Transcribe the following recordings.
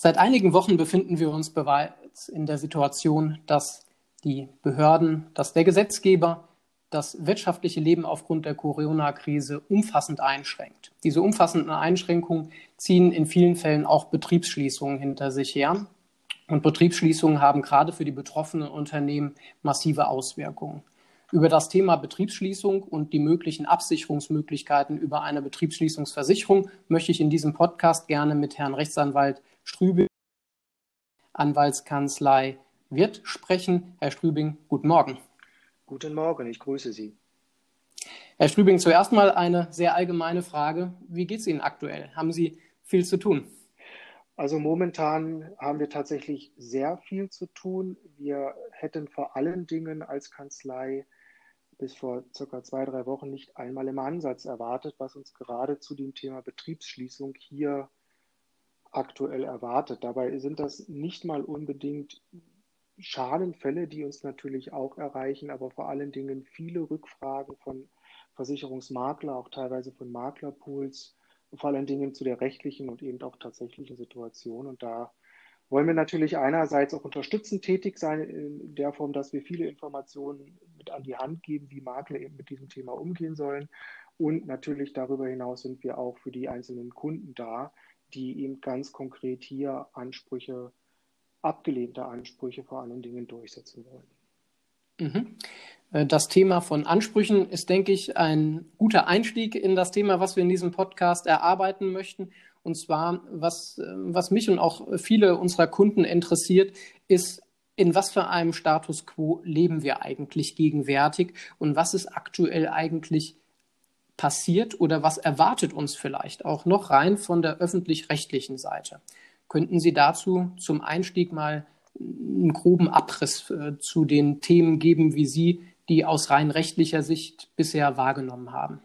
Seit einigen Wochen befinden wir uns bereits in der Situation, dass die Behörden, dass der Gesetzgeber das wirtschaftliche Leben aufgrund der Corona-Krise umfassend einschränkt. Diese umfassenden Einschränkungen ziehen in vielen Fällen auch Betriebsschließungen hinter sich her. Und Betriebsschließungen haben gerade für die betroffenen Unternehmen massive Auswirkungen. Über das Thema Betriebsschließung und die möglichen Absicherungsmöglichkeiten über eine Betriebsschließungsversicherung möchte ich in diesem Podcast gerne mit Herrn Rechtsanwalt Strübing, Anwaltskanzlei Wirt sprechen. Herr Strübing, guten Morgen. Guten Morgen, ich grüße Sie. Herr Strübing, zuerst mal eine sehr allgemeine Frage. Wie geht es Ihnen aktuell? Haben Sie viel zu tun? Also momentan haben wir tatsächlich sehr viel zu tun. Wir hätten vor allen Dingen als Kanzlei bis vor circa zwei, drei Wochen nicht einmal im Ansatz erwartet, was uns gerade zu dem Thema Betriebsschließung hier aktuell erwartet. Dabei sind das nicht mal unbedingt Schadenfälle, die uns natürlich auch erreichen, aber vor allen Dingen viele Rückfragen von Versicherungsmakler, auch teilweise von Maklerpools, vor allen Dingen zu der rechtlichen und eben auch tatsächlichen Situation. Und da wollen wir natürlich einerseits auch unterstützend tätig sein, in der Form, dass wir viele Informationen mit an die Hand geben, wie Makler eben mit diesem Thema umgehen sollen. Und natürlich darüber hinaus sind wir auch für die einzelnen Kunden da, die eben ganz konkret hier Ansprüche, abgelehnte Ansprüche vor allen Dingen durchsetzen wollen. Mhm. Äh, das Thema von Ansprüchen ist, denke ich, ein guter Einstieg in das Thema, was wir in diesem Podcast erarbeiten möchten. Und zwar, was, äh, was mich und auch viele unserer Kunden interessiert, ist, in was für einem Status quo leben wir eigentlich gegenwärtig und was ist aktuell eigentlich passiert oder was erwartet uns vielleicht auch noch rein von der öffentlich-rechtlichen Seite. Könnten Sie dazu zum Einstieg mal einen groben Abriss äh, zu den Themen geben, wie Sie die aus rein rechtlicher Sicht bisher wahrgenommen haben?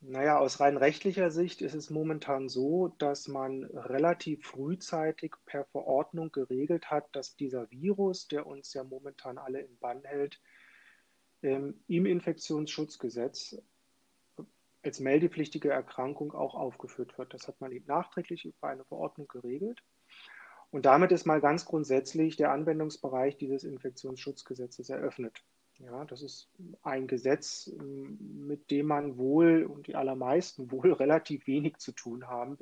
Naja, aus rein rechtlicher Sicht ist es momentan so, dass man relativ frühzeitig per Verordnung geregelt hat, dass dieser Virus, der uns ja momentan alle im Bann hält, ähm, im Infektionsschutzgesetz als meldepflichtige Erkrankung auch aufgeführt wird. Das hat man eben nachträglich über eine Verordnung geregelt. Und damit ist mal ganz grundsätzlich der Anwendungsbereich dieses Infektionsschutzgesetzes eröffnet. Ja, das ist ein Gesetz, mit dem man wohl und die allermeisten wohl relativ wenig zu tun haben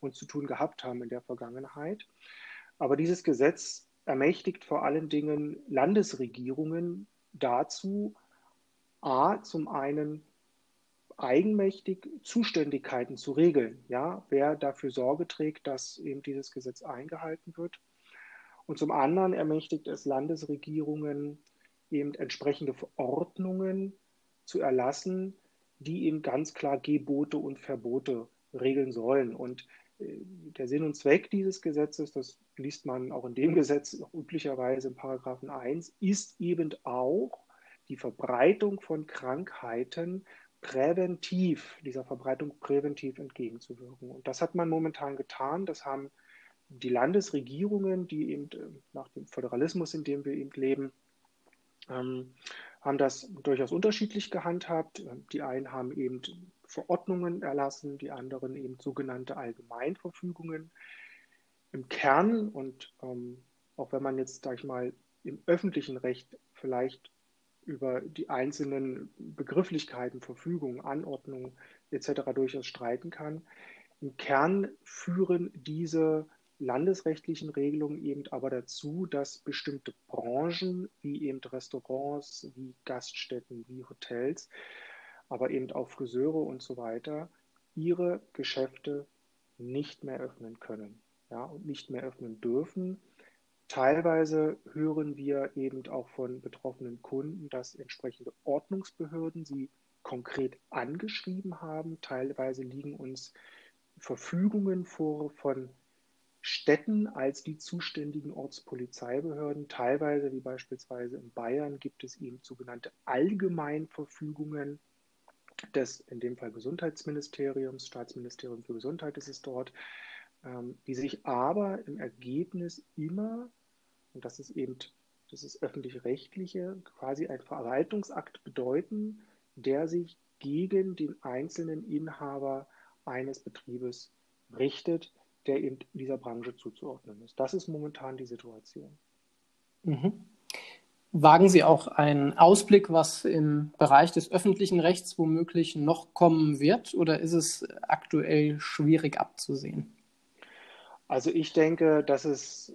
und zu tun gehabt haben in der Vergangenheit. Aber dieses Gesetz ermächtigt vor allen Dingen Landesregierungen dazu, a, zum einen eigenmächtig Zuständigkeiten zu regeln. Ja, wer dafür Sorge trägt, dass eben dieses Gesetz eingehalten wird. Und zum anderen ermächtigt es Landesregierungen, eben entsprechende Verordnungen zu erlassen, die eben ganz klar Gebote und Verbote regeln sollen. Und äh, der Sinn und Zweck dieses Gesetzes, das liest man auch in dem Gesetz üblicherweise in Paragraphen 1, ist eben auch die Verbreitung von Krankheiten präventiv, dieser Verbreitung präventiv entgegenzuwirken. Und das hat man momentan getan. Das haben die Landesregierungen, die eben äh, nach dem Föderalismus, in dem wir eben leben, ähm, haben das durchaus unterschiedlich gehandhabt. Die einen haben eben Verordnungen erlassen, die anderen eben sogenannte Allgemeinverfügungen. Im Kern und ähm, auch wenn man jetzt, sag ich mal, im öffentlichen Recht vielleicht über die einzelnen Begrifflichkeiten, Verfügungen, Anordnungen etc. durchaus streiten kann. Im Kern führen diese landesrechtlichen Regelungen eben aber dazu, dass bestimmte Branchen wie eben Restaurants, wie Gaststätten, wie Hotels, aber eben auch Friseure und so weiter ihre Geschäfte nicht mehr öffnen können ja, und nicht mehr öffnen dürfen Teilweise hören wir eben auch von betroffenen Kunden, dass entsprechende Ordnungsbehörden sie konkret angeschrieben haben. Teilweise liegen uns Verfügungen vor von Städten als die zuständigen Ortspolizeibehörden. Teilweise, wie beispielsweise in Bayern, gibt es eben sogenannte Allgemeinverfügungen des, in dem Fall Gesundheitsministeriums, Staatsministerium für Gesundheit ist es dort, ähm, die sich aber im Ergebnis immer und das ist eben, das ist öffentlich-rechtliche, quasi ein Verwaltungsakt bedeuten, der sich gegen den einzelnen Inhaber eines Betriebes richtet, der eben dieser Branche zuzuordnen ist. Das ist momentan die Situation. Mhm. Wagen Sie auch einen Ausblick, was im Bereich des öffentlichen Rechts womöglich noch kommen wird, oder ist es aktuell schwierig abzusehen? Also ich denke, dass es,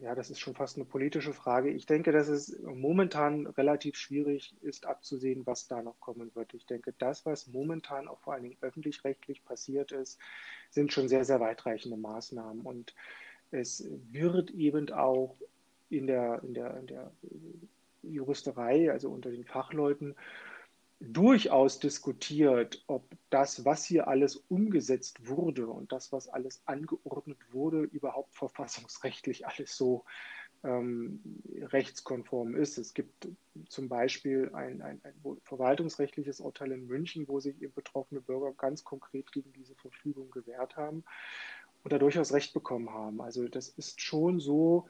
ja, das ist schon fast eine politische Frage. Ich denke, dass es momentan relativ schwierig ist abzusehen, was da noch kommen wird. Ich denke, das, was momentan auch vor allen Dingen öffentlich-rechtlich passiert ist, sind schon sehr, sehr weitreichende Maßnahmen. Und es wird eben auch in der, in der, in der Juristerei, also unter den Fachleuten, durchaus diskutiert, ob das, was hier alles umgesetzt wurde und das, was alles angeordnet wurde, überhaupt verfassungsrechtlich alles so ähm, rechtskonform ist. Es gibt zum Beispiel ein, ein, ein, verwaltungsrechtliches Urteil in München, wo sich eben betroffene Bürger ganz konkret gegen diese Verfügung gewehrt haben und da durchaus Recht bekommen haben. Also das ist schon so,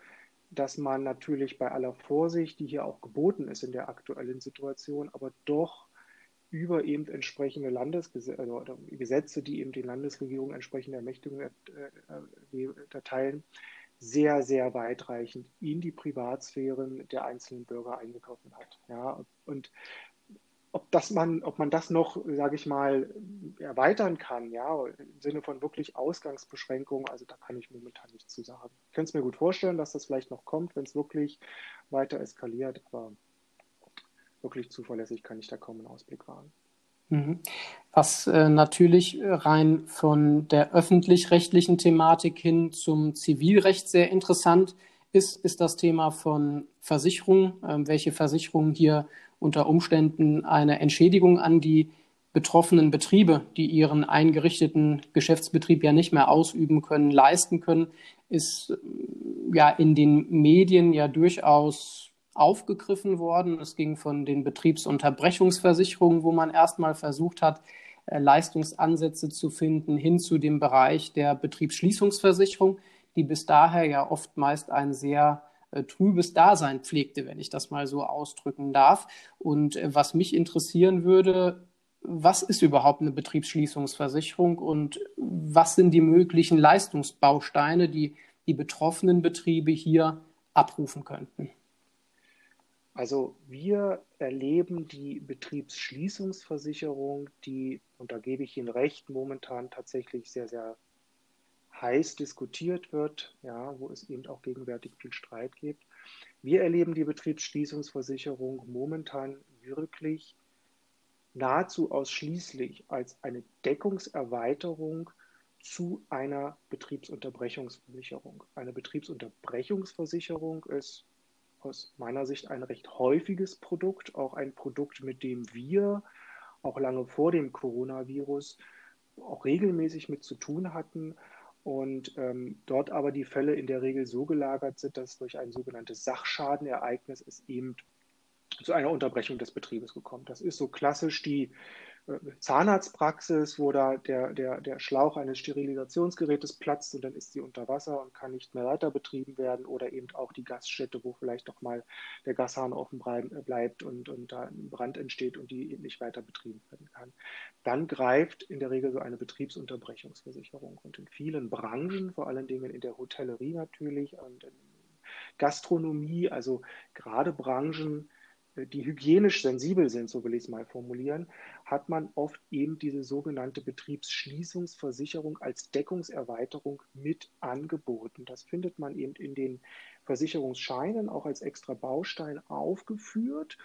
dass man natürlich bei aller Vorsicht, die hier auch geboten ist in der aktuellen Situation, aber doch über eben entsprechende Landesgesetze, also Gesetze, die eben die Landesregierung entsprechende Ermächtigungen äh, äh, erteilen, sehr, sehr weitreichend in die Privatsphären der einzelnen Bürger eingegriffen hat. Ja, und ob, das man, ob man das noch, sage ich mal, erweitern kann, ja, im Sinne von wirklich Ausgangsbeschränkungen, also da kann ich momentan nichts zu sagen. Ich könnte es mir gut vorstellen, dass das vielleicht noch kommt, wenn es wirklich weiter eskaliert, aber wirklich zuverlässig kann ich da kaum einen Ausblick wagen. Mhm. Was äh, natürlich rein von der öffentlich-rechtlichen Thematik hin zum Zivilrecht sehr interessant ist, ist das Thema von Versicherungen, äh, welche Versicherungen hier unter Umständen eine Entschädigung an die betroffenen Betriebe, die ihren eingerichteten Geschäftsbetrieb ja nicht mehr ausüben können, leisten können, ist ja in den Medien ja durchaus aufgegriffen worden. Es ging von den Betriebsunterbrechungsversicherungen, wo man erstmal versucht hat, äh, Leistungsansätze zu finden, hin zu dem Bereich der Betriebsschließungsversicherung, die bis daher ja oft meist ein sehr äh, trübes Dasein pflegte, wenn ich das mal so ausdrücken darf. Und äh, was mich interessieren würde, was ist überhaupt eine Betriebsschließungsversicherung und was sind die möglichen Leistungsbausteine, die die betroffenen Betriebe hier abrufen könnten? Also wir erleben die Betriebsschließungsversicherung, die, und da gebe ich Ihnen recht, momentan tatsächlich sehr, sehr heiß diskutiert wird, ja, wo es eben auch gegenwärtig viel Streit gibt. Wir erleben die Betriebsschließungsversicherung momentan wirklich nahezu ausschließlich als eine Deckungserweiterung zu einer Betriebsunterbrechungsversicherung. Eine Betriebsunterbrechungsversicherung ist aus meiner Sicht ein recht häufiges Produkt, auch ein Produkt, mit dem wir auch lange vor dem Coronavirus auch regelmäßig mit zu tun hatten und ähm, dort aber die Fälle in der Regel so gelagert sind, dass durch ein sogenanntes Sachschadenereignis es eben zu einer Unterbrechung des Betriebes gekommen. Das ist so klassisch die Zahnarztpraxis, wo da der, der, der Schlauch eines Sterilisationsgerätes platzt und dann ist sie unter Wasser und kann nicht mehr weiter betrieben werden oder eben auch die Gaststätte, wo vielleicht doch mal der Gashahn offen bleibt und, und da ein Brand entsteht und die nicht weiter betrieben werden kann. Dann greift in der Regel so eine Betriebsunterbrechungsversicherung und in vielen Branchen, vor allen Dingen in der Hotellerie natürlich und in Gastronomie, also gerade Branchen, die hygienisch sensibel sind, so will ich es mal formulieren, hat man oft eben diese sogenannte Betriebsschließungsversicherung als Deckungserweiterung mit angeboten. Das findet man eben in den Versicherungsscheinen auch als extra Baustein aufgeführt,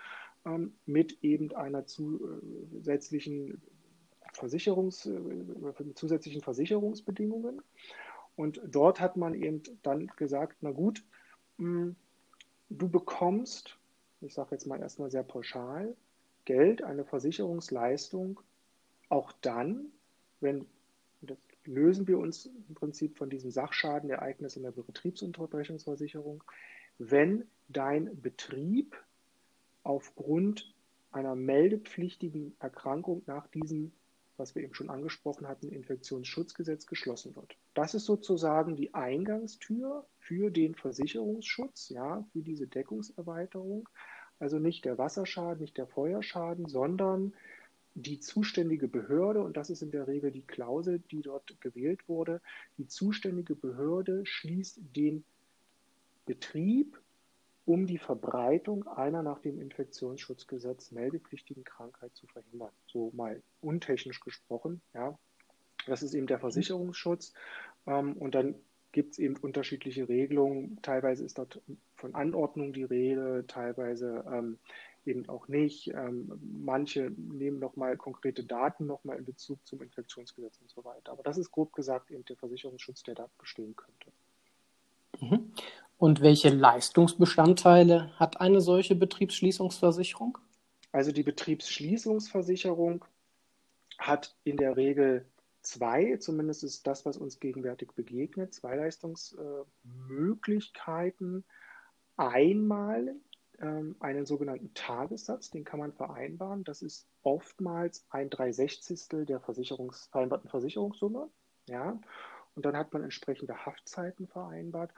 ähm, mit eben einer zusätzlichen, Versicherungs, äh, zusätzlichen Versicherungsbedingungen. Und dort hat man eben dann gesagt, na gut, mh, du bekommst ich sage jetzt mal erstmal sehr pauschal, Geld, eine Versicherungsleistung, auch dann, wenn, das lösen wir uns im Prinzip von diesem Sachschadenereignis in der Betriebsunterbrechungsversicherung, wenn dein Betrieb aufgrund einer meldepflichtigen Erkrankung nach diesem, was wir eben schon angesprochen hatten, Infektionsschutzgesetz geschlossen wird. Das ist sozusagen die Eingangstür für den Versicherungsschutz, ja, für diese Deckungserweiterung. Also nicht der Wasserschaden, nicht der Feuerschaden, sondern die zuständige Behörde, und das ist in der Regel die Klausel, die dort gewählt wurde, die zuständige Behörde schließt den Betrieb um die Verbreitung einer nach dem Infektionsschutzgesetz meldepflichtigen Krankheit zu verhindern. So mal untechnisch gesprochen. Ja. Das ist eben der Versicherungsschutz. Ähm, und dann gibt es eben unterschiedliche Regelungen. Teilweise ist dort von Anordnung die Rede, teilweise ähm, eben auch nicht. Ähm, manche nehmen nochmal konkrete Daten nochmal in Bezug zum Infektionsgesetz und so weiter. Aber das ist grob gesagt eben der Versicherungsschutz, der da bestehen könnte. Mhm. Und welche Leistungsbestandteile hat eine solche Betriebsschließungsversicherung? Also die Betriebsschließungsversicherung hat in der Regel zwei, zumindest ist das, was uns gegenwärtig begegnet, zwei Leistungsmöglichkeiten. Einmal ähm, einen sogenannten Tagessatz, den kann man vereinbaren. Das ist oftmals ein Dreisechzigstel der Versicherungs vereinbarten Versicherungssumme. Ja? Und dann hat man entsprechende Haftzeiten vereinbart.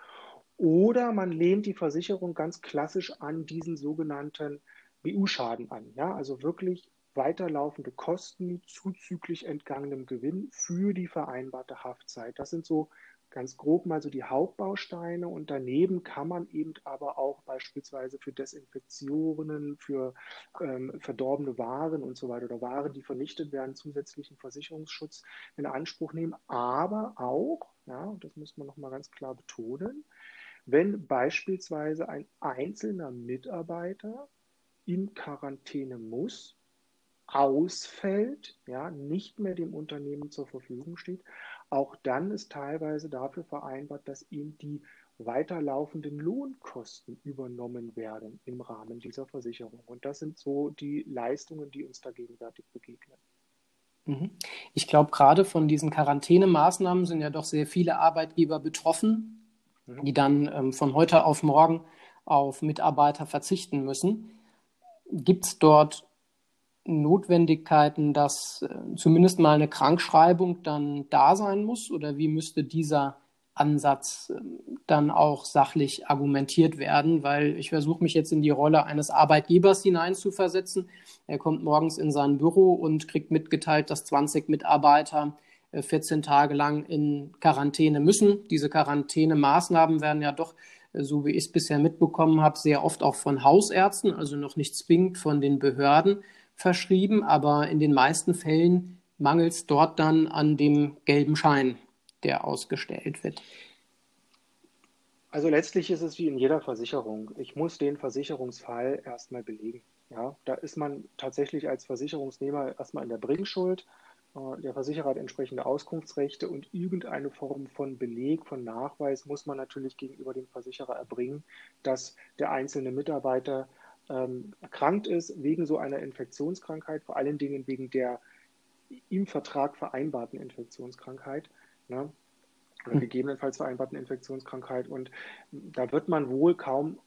Oder man lehnt die Versicherung ganz klassisch an diesen sogenannten BU-Schaden an. Ja? Also wirklich weiterlaufende Kosten zuzüglich entgangenem Gewinn für die vereinbarte Haftzeit. Das sind so ganz grob mal so die Hauptbausteine und daneben kann man eben aber auch beispielsweise für Desinfektionen, für ähm, verdorbene Waren und so weiter oder Waren, die vernichtet werden, zusätzlichen Versicherungsschutz in Anspruch nehmen, aber auch, ja, und das muss man nochmal ganz klar betonen, wenn beispielsweise ein einzelner Mitarbeiter in Quarantäne muss, ausfällt, ja, nicht mehr dem Unternehmen zur Verfügung steht, auch dann ist teilweise dafür vereinbart, dass ihm die weiterlaufenden Lohnkosten übernommen werden im Rahmen dieser Versicherung. Und das sind so die Leistungen, die uns da gegenwärtig begegnen. Mhm. Ich glaube, gerade von diesen Quarantänemaßnahmen sind ja doch sehr viele Arbeitgeber betroffen, mhm. die dann ähm, von heute auf morgen auf Mitarbeiter verzichten müssen. Gibt es dort Notwendigkeiten, dass äh, zumindest mal eine Krankschreibung dann da sein muss? Oder wie müsste dieser Ansatz äh, dann auch sachlich argumentiert werden? Weil ich versuche mich jetzt in die Rolle eines Arbeitgebers hineinzuversetzen. Er kommt morgens in sein Büro und kriegt mitgeteilt, dass 20 Mitarbeiter 14 äh, Tage lang in Quarantäne müssen. Diese Quarantänemaßnahmen werden ja doch äh, so wie ich es bisher mitbekommen habe, sehr oft auch von Hausärzten, also noch nicht zwingend von den Behörden verschrieben, aber in den meisten Fällen mangelt es dort dann an dem gelben Schein, der ausgestellt wird. Also letztlich ist es wie in jeder Versicherung. Ich muss den Versicherungsfall erstmal belegen. Ja, da ist man tatsächlich als Versicherungsnehmer erstmal in der Bringschuld. Äh, der Versicherer hat entsprechende Auskunftsrechte und irgendeine Form von Beleg, von Nachweis muss man natürlich gegenüber dem Versicherer erbringen, dass der einzelne Mitarbeiter ähm, erkrankt ist wegen so einer Infektionskrankheit, vor allen Dingen wegen der im Vertrag vereinbarten Infektionskrankheit. Ne? Oder hm. gegebenenfalls vereinbarten Infektionskrankheit. Und da wird man wohl kaum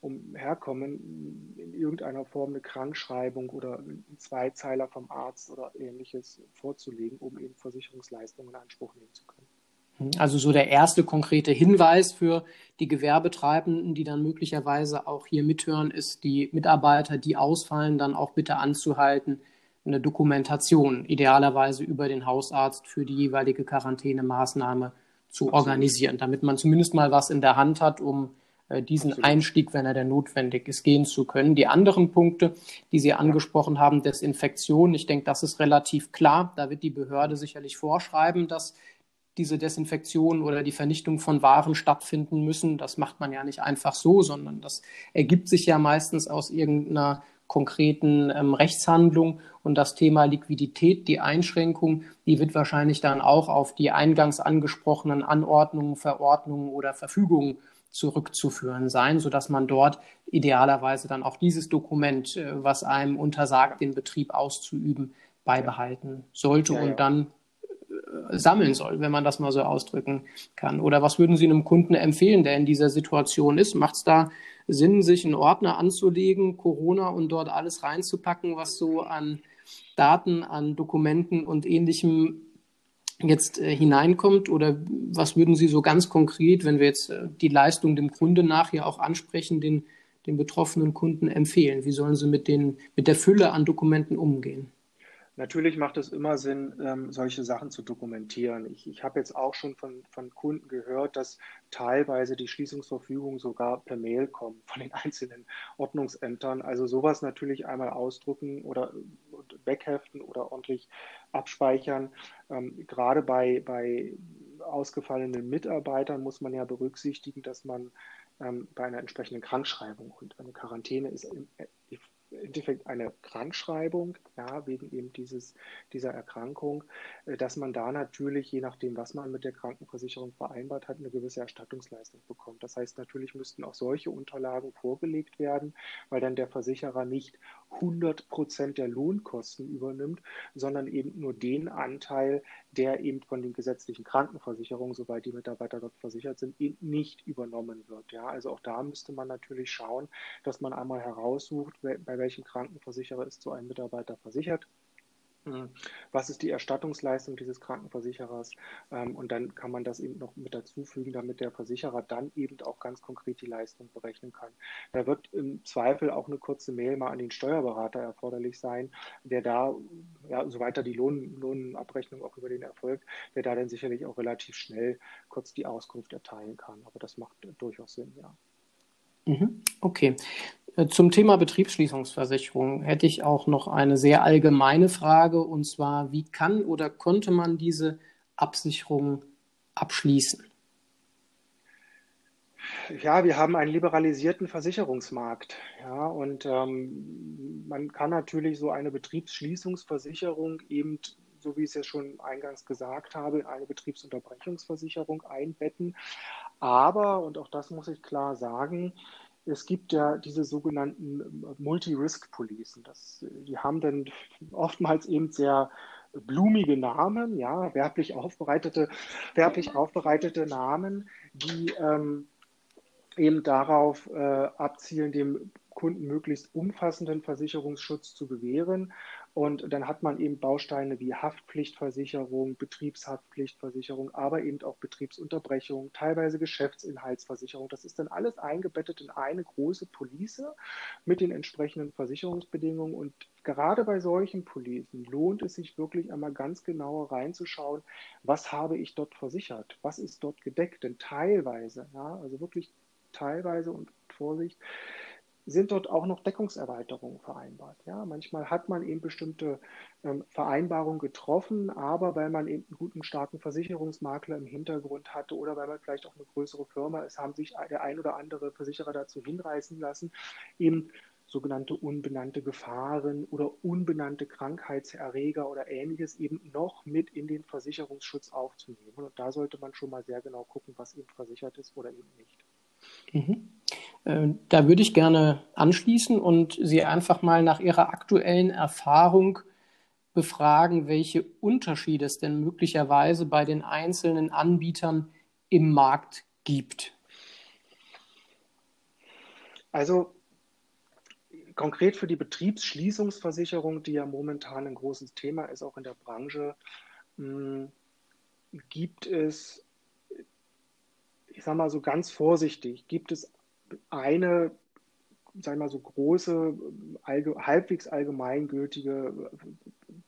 umherkommen, in irgendeiner Form eine Krankschreibung oder einen Zweizeiler vom Arzt oder ähnliches vorzulegen, um eben Versicherungsleistungen in Anspruch nehmen zu können. Also so der erste konkrete Hinweis für die Gewerbetreibenden, die dann möglicherweise auch hier mithören, ist, die Mitarbeiter, die ausfallen, dann auch bitte anzuhalten, eine Dokumentation idealerweise über den Hausarzt für die jeweilige Quarantänemaßnahme zu Absolut. organisieren, damit man zumindest mal was in der Hand hat, um äh, diesen Absolut. Einstieg, wenn er denn notwendig ist, gehen zu können. Die anderen Punkte, die Sie angesprochen haben, Desinfektion, ich denke, das ist relativ klar. Da wird die Behörde sicherlich vorschreiben, dass diese Desinfektion oder die Vernichtung von Waren stattfinden müssen. Das macht man ja nicht einfach so, sondern das ergibt sich ja meistens aus irgendeiner konkreten ähm, Rechtshandlung. Und das Thema Liquidität, die Einschränkung, die wird wahrscheinlich dann auch auf die eingangs angesprochenen Anordnungen, Verordnungen oder Verfügungen zurückzuführen sein, sodass man dort idealerweise dann auch dieses Dokument, äh, was einem untersagt, den Betrieb auszuüben, beibehalten sollte ja, ja. und dann sammeln soll, wenn man das mal so ausdrücken kann? Oder was würden Sie einem Kunden empfehlen, der in dieser Situation ist? Macht es da Sinn, sich einen Ordner anzulegen, Corona und dort alles reinzupacken, was so an Daten, an Dokumenten und ähnlichem jetzt äh, hineinkommt? Oder was würden Sie so ganz konkret, wenn wir jetzt äh, die Leistung dem Kunde nachher auch ansprechen, den, den betroffenen Kunden empfehlen? Wie sollen sie mit, den, mit der Fülle an Dokumenten umgehen? Natürlich macht es immer Sinn, ähm, solche Sachen zu dokumentieren. Ich, ich habe jetzt auch schon von, von Kunden gehört, dass teilweise die Schließungsverfügungen sogar per Mail kommen von den einzelnen Ordnungsämtern. Also sowas natürlich einmal ausdrucken oder wegheften oder ordentlich abspeichern. Ähm, gerade bei, bei ausgefallenen Mitarbeitern muss man ja berücksichtigen, dass man ähm, bei einer entsprechenden Krankschreibung und eine Quarantäne ist im, Endeffekt eine Krankschreibung, ja, wegen eben dieses, dieser Erkrankung, äh, dass man da natürlich, je nachdem, was man mit der Krankenversicherung vereinbart hat, eine gewisse Erstattungsleistung bekommt. Das heißt, natürlich müssten auch solche Unterlagen vorgelegt werden, weil dann der Versicherer nicht 100 Prozent der Lohnkosten übernimmt, sondern eben nur den Anteil, der eben von den gesetzlichen Krankenversicherungen, soweit die Mitarbeiter dort versichert sind, eben nicht übernommen wird. Ja, also auch da müsste man natürlich schauen, dass man einmal heraussucht, bei welchem Krankenversicherer ist so ein Mitarbeiter versichert. Was ist die Erstattungsleistung dieses Krankenversicherers? Ähm, und dann kann man das eben noch mit dazufügen, damit der Versicherer dann eben auch ganz konkret die Leistung berechnen kann. Da wird im Zweifel auch eine kurze Mail mal an den Steuerberater erforderlich sein, der da, ja, soweit er die Lohn, Lohnabrechnung auch über den erfolgt, der da dann sicherlich auch relativ schnell kurz die Auskunft erteilen kann. Aber das macht durchaus Sinn, ja. Mhm. Okay. Äh, zum Thema Betriebsschließungsversicherung hätte ich auch noch eine sehr allgemeine Frage, und zwar, wie kann oder konnte man diese Absicherung abschließen? Ja, wir haben einen liberalisierten Versicherungsmarkt. Ja, und ähm, man kann natürlich so eine Betriebsschließungsversicherung eben, so wie ich es ja schon eingangs gesagt habe, in eine Betriebsunterbrechungsversicherung einbetten. Aber, und auch das muss ich klar sagen, es gibt ja diese sogenannten ähm, Multi-Risk-Policen. Die haben dann oftmals eben sehr blumige Namen, ja, werblich aufbereitete, werblich aufbereitete Namen, die ähm, eben darauf äh, abzielen, dem Kunden möglichst umfassenden Versicherungsschutz zu gewähren. Und dann hat man eben Bausteine wie Haftpflichtversicherung, Betriebshaftpflichtversicherung, aber eben auch Betriebsunterbrechung, teilweise Geschäftsinhaltsversicherung. Das ist dann alles eingebettet in eine große Police mit den entsprechenden Versicherungsbedingungen. Und gerade bei solchen Policen lohnt es sich wirklich einmal ganz genauer reinzuschauen, was habe ich dort versichert, was ist dort gedeckt. Denn teilweise, ja, also wirklich teilweise und Vorsicht, sind dort auch noch Deckungserweiterungen vereinbart. Ja, manchmal hat man eben bestimmte ähm, Vereinbarungen getroffen, aber weil man eben einen guten, starken Versicherungsmakler im Hintergrund hatte oder weil man vielleicht auch eine größere Firma ist, haben sich der ein oder andere Versicherer dazu hinreißen lassen, eben sogenannte unbenannte Gefahren oder unbenannte Krankheitserreger oder ähnliches eben noch mit in den Versicherungsschutz aufzunehmen. Und da sollte man schon mal sehr genau gucken, was eben versichert ist oder eben nicht. Mhm. Äh, da würde ich gerne anschließen und Sie einfach mal nach Ihrer aktuellen Erfahrung befragen, welche Unterschiede es denn möglicherweise bei den einzelnen Anbietern im Markt gibt. Also konkret für die Betriebsschließungsversicherung, die ja momentan ein großes Thema ist, auch in der Branche, hm, gibt es, ich sage mal so ganz vorsichtig, gibt es eine, sagen wir mal so große, allge halbwegs allgemeingültige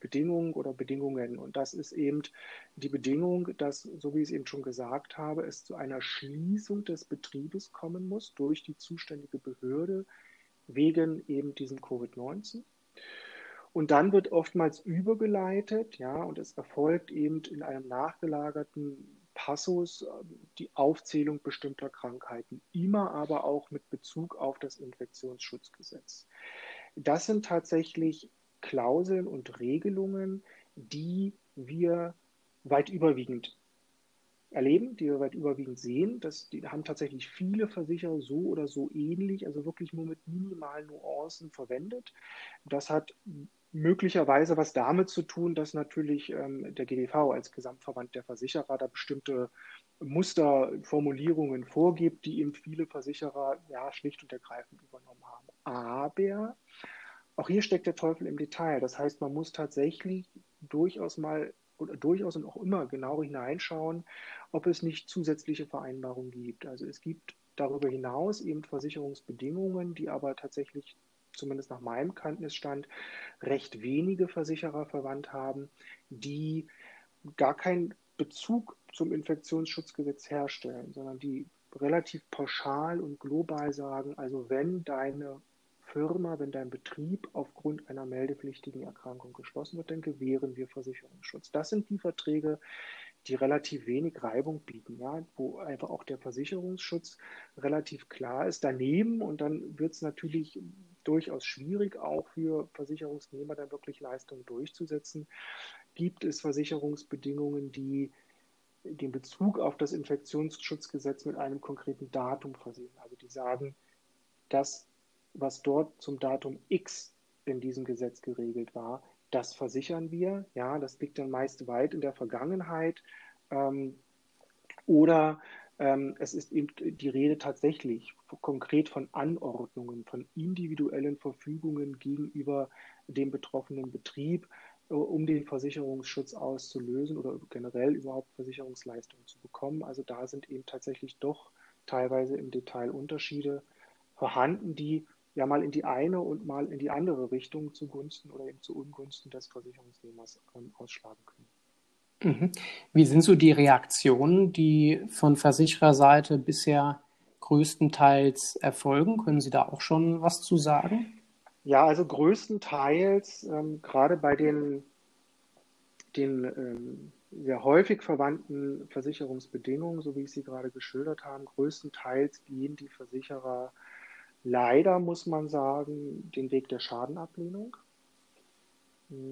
Bedingung oder Bedingungen. Und das ist eben die Bedingung, dass, so wie ich es eben schon gesagt habe, es zu einer Schließung des Betriebes kommen muss durch die zuständige Behörde wegen eben diesem Covid-19. Und dann wird oftmals übergeleitet, ja, und es erfolgt eben in einem nachgelagerten Passus ähm, die Aufzählung bestimmter Krankheiten, immer aber auch mit Bezug auf das Infektionsschutzgesetz. Das sind tatsächlich Klauseln und Regelungen, die wir weit überwiegend erleben, die wir weit überwiegend sehen. Das, die haben tatsächlich viele Versicherer so oder so ähnlich, also wirklich nur mit minimalen Nuancen verwendet. Das hat möglicherweise was damit zu tun, dass natürlich ähm, der GDV als Gesamtverband der Versicherer da bestimmte Musterformulierungen vorgibt, die eben viele Versicherer ja schlicht und ergreifend übernommen haben. Aber auch hier steckt der Teufel im Detail. Das heißt, man muss tatsächlich durchaus mal oder durchaus und auch immer genau hineinschauen, ob es nicht zusätzliche Vereinbarungen gibt. Also es gibt darüber hinaus eben Versicherungsbedingungen, die aber tatsächlich zumindest nach meinem Kenntnisstand, recht wenige Versicherer verwandt haben, die gar keinen Bezug zum Infektionsschutzgesetz herstellen, sondern die relativ pauschal und global sagen, also wenn deine Firma, wenn dein Betrieb aufgrund einer meldepflichtigen Erkrankung geschlossen wird, dann gewähren wir Versicherungsschutz. Das sind die Verträge, die relativ wenig Reibung bieten, ja, wo einfach auch der Versicherungsschutz relativ klar ist. Daneben, und dann wird es natürlich durchaus schwierig, auch für Versicherungsnehmer dann wirklich Leistungen durchzusetzen, gibt es Versicherungsbedingungen, die den Bezug auf das Infektionsschutzgesetz mit einem konkreten Datum versehen. Also die sagen, das, was dort zum Datum X in diesem Gesetz geregelt war, das versichern wir. Ja, das liegt dann meist weit in der Vergangenheit. Ähm, oder es ist eben die Rede tatsächlich konkret von Anordnungen, von individuellen Verfügungen gegenüber dem betroffenen Betrieb, äh, um den Versicherungsschutz auszulösen oder generell überhaupt Versicherungsleistungen zu bekommen. Also da sind eben tatsächlich doch teilweise im Detail Unterschiede vorhanden, die ja mal in die eine und mal in die andere Richtung zugunsten oder eben zu Ungunsten des Versicherungsnehmers ähm, ausschlagen können. Mhm. Wie sind so die Reaktionen, die von Versichererseite bisher größtenteils erfolgen? Können Sie da auch schon was zu sagen? Ja, also größtenteils, ähm, gerade bei den, den ähm, sehr häufig verwandten Versicherungsbedingungen, so wie ich sie gerade geschildert habe, größtenteils gehen die Versicherer leider, muss man sagen, den Weg der Schadenablehnung.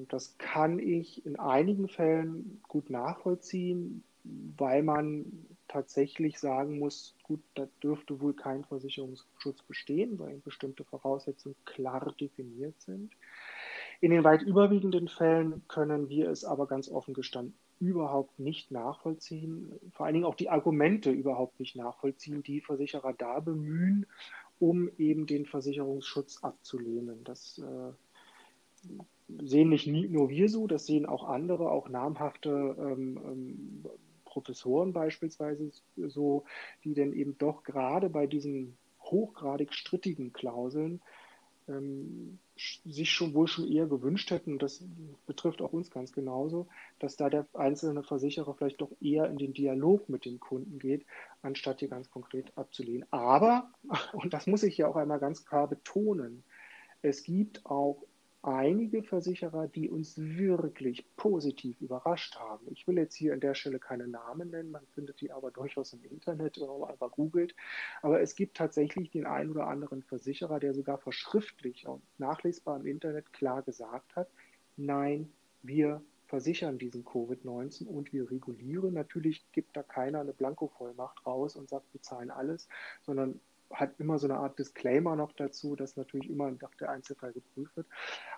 Das kann ich in einigen Fällen gut nachvollziehen, weil man tatsächlich sagen muss, gut, da dürfte wohl kein Versicherungsschutz bestehen, weil bestimmte Voraussetzungen klar definiert sind. In den weit überwiegenden Fällen können wir es aber ganz offen gestanden überhaupt nicht nachvollziehen, vor allen Dingen auch die Argumente überhaupt nicht nachvollziehen, die Versicherer da bemühen, um eben den Versicherungsschutz abzulehnen. Das äh, sehen nicht nur wir so, das sehen auch andere, auch namhafte ähm, ähm, Professoren beispielsweise so, die denn eben doch gerade bei diesen hochgradig strittigen Klauseln ähm, sich schon wohl schon eher gewünscht hätten, und das betrifft auch uns ganz genauso, dass da der einzelne Versicherer vielleicht doch eher in den Dialog mit dem Kunden geht, anstatt hier ganz konkret abzulehnen. Aber, und das muss ich ja auch einmal ganz klar betonen, es gibt auch einige Versicherer, die uns wirklich positiv überrascht haben. Ich will jetzt hier an der Stelle keine Namen nennen, man findet die aber durchaus im Internet, wenn man einfach googelt. Aber es gibt tatsächlich den einen oder anderen Versicherer, der sogar verschriftlich und nachlesbar im Internet klar gesagt hat, nein, wir versichern diesen Covid-19 und wir regulieren. Natürlich gibt da keiner eine Blankovollmacht raus und sagt, wir zahlen alles, sondern hat immer so eine Art Disclaimer noch dazu, dass natürlich immer nach der Einzelfall geprüft wird.